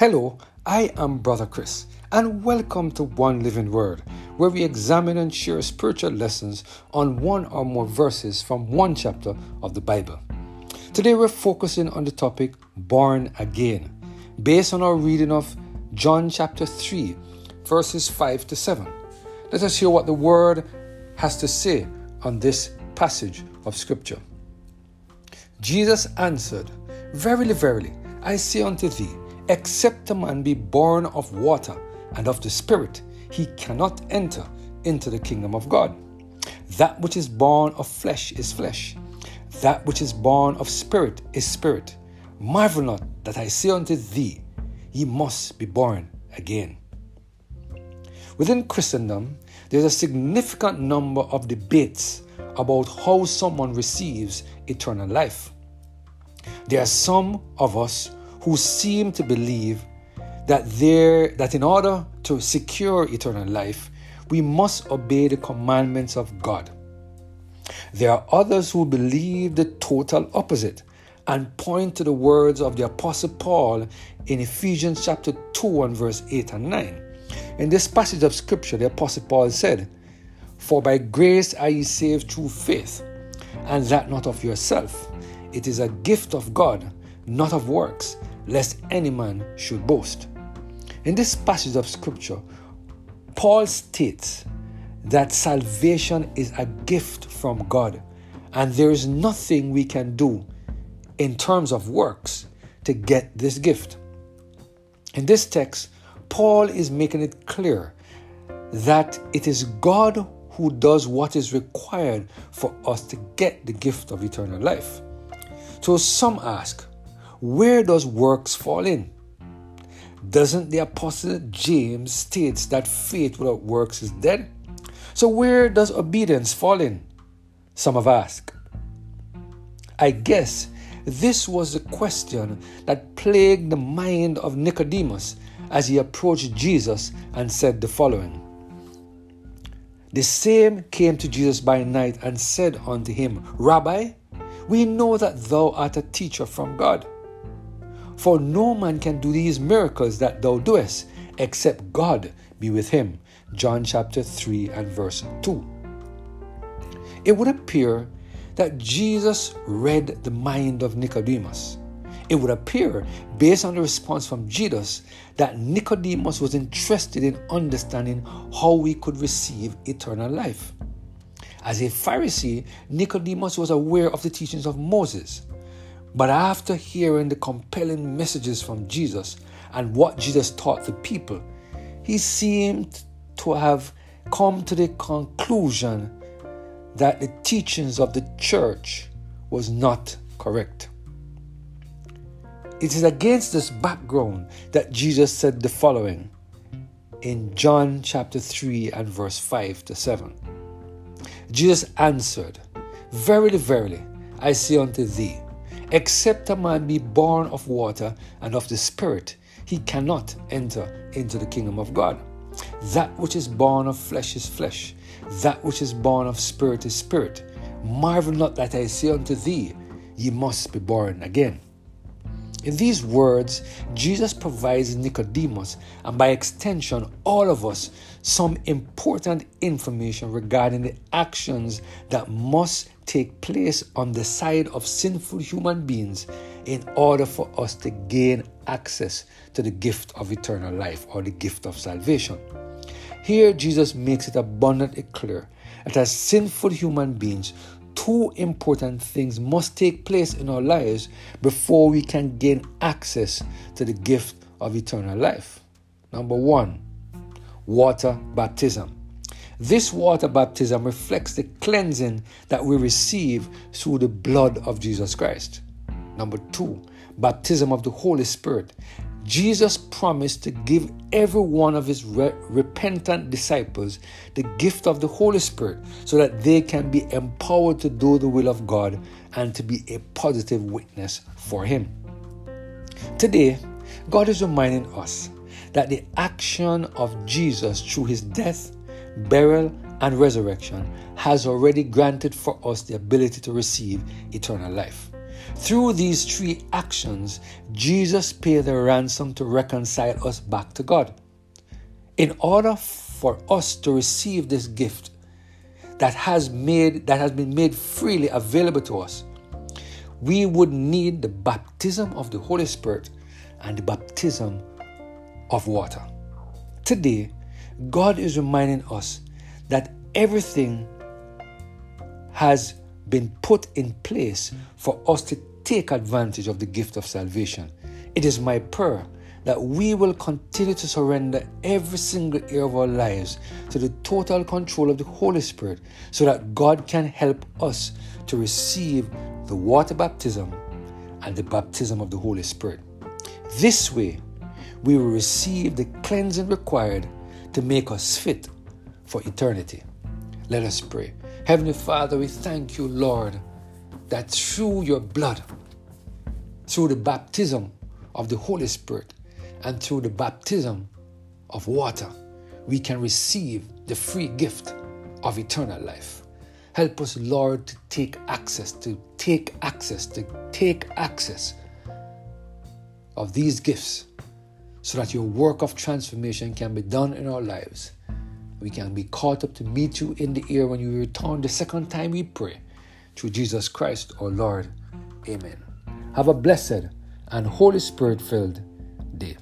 Hello, I am Brother Chris, and welcome to One Living Word, where we examine and share spiritual lessons on one or more verses from one chapter of the Bible. Today we're focusing on the topic Born Again, based on our reading of John chapter 3, verses 5 to 7. Let us hear what the Word has to say on this passage of Scripture. Jesus answered, Verily, verily, I say unto thee, Except a man be born of water and of the Spirit, he cannot enter into the kingdom of God. That which is born of flesh is flesh, that which is born of spirit is spirit. Marvel not that I say unto thee, Ye must be born again. Within Christendom, there's a significant number of debates about how someone receives eternal life. There are some of us who seem to believe that there that in order to secure eternal life, we must obey the commandments of God. There are others who believe the total opposite and point to the words of the apostle Paul in Ephesians chapter 2 and verse 8 and 9. In this passage of scripture, the apostle Paul said, For by grace are ye saved through faith, and that not of yourself. It is a gift of God, not of works, lest any man should boast. In this passage of scripture, Paul states that salvation is a gift from God, and there is nothing we can do in terms of works to get this gift. In this text, Paul is making it clear that it is God who does what is required for us to get the gift of eternal life. So some ask, where does works fall in? Doesn't the apostle James states that faith without works is dead? So where does obedience fall in? Some have asked. I guess this was the question that plagued the mind of Nicodemus as he approached Jesus and said the following The same came to Jesus by night and said unto him, Rabbi, we know that thou art a teacher from God. For no man can do these miracles that thou doest, except God be with him. John chapter 3 and verse 2. It would appear that Jesus read the mind of Nicodemus. It would appear, based on the response from Jesus, that Nicodemus was interested in understanding how we could receive eternal life. As a Pharisee, Nicodemus was aware of the teachings of Moses. But after hearing the compelling messages from Jesus and what Jesus taught the people, he seemed to have come to the conclusion that the teachings of the church was not correct. It is against this background that Jesus said the following in John chapter 3 and verse 5 to 7. Jesus answered, Verily, verily, I say unto thee, Except a man be born of water and of the Spirit, he cannot enter into the kingdom of God. That which is born of flesh is flesh, that which is born of spirit is spirit. Marvel not that I say unto thee, ye must be born again. In these words, Jesus provides Nicodemus, and by extension, all of us, some important information regarding the actions that must take place on the side of sinful human beings in order for us to gain access to the gift of eternal life or the gift of salvation. Here, Jesus makes it abundantly clear that as sinful human beings, two important things must take place in our lives before we can gain access to the gift of eternal life. Number one, water baptism. This water baptism reflects the cleansing that we receive through the blood of Jesus Christ. Number two, baptism of the Holy Spirit. Jesus promised to give every one of his re- repentant disciples the gift of the Holy Spirit so that they can be empowered to do the will of God and to be a positive witness for him. Today, God is reminding us that the action of Jesus through his death, burial, and resurrection has already granted for us the ability to receive eternal life. Through these three actions, Jesus paid the ransom to reconcile us back to God. In order for us to receive this gift that has made that has been made freely available to us, we would need the baptism of the Holy Spirit and the baptism of water. Today, God is reminding us that everything has been put in place for us to take advantage of the gift of salvation. It is my prayer that we will continue to surrender every single area of our lives to the total control of the Holy Spirit so that God can help us to receive the water baptism and the baptism of the Holy Spirit. This way, we will receive the cleansing required to make us fit for eternity. Let us pray. Heavenly Father, we thank you, Lord, that through your blood, through the baptism of the Holy Spirit, and through the baptism of water, we can receive the free gift of eternal life. Help us, Lord, to take access, to take access, to take access of these gifts so that your work of transformation can be done in our lives. We can be caught up to meet you in the air when you return the second time we pray. Through Jesus Christ, our Lord. Amen. Have a blessed and Holy Spirit filled day.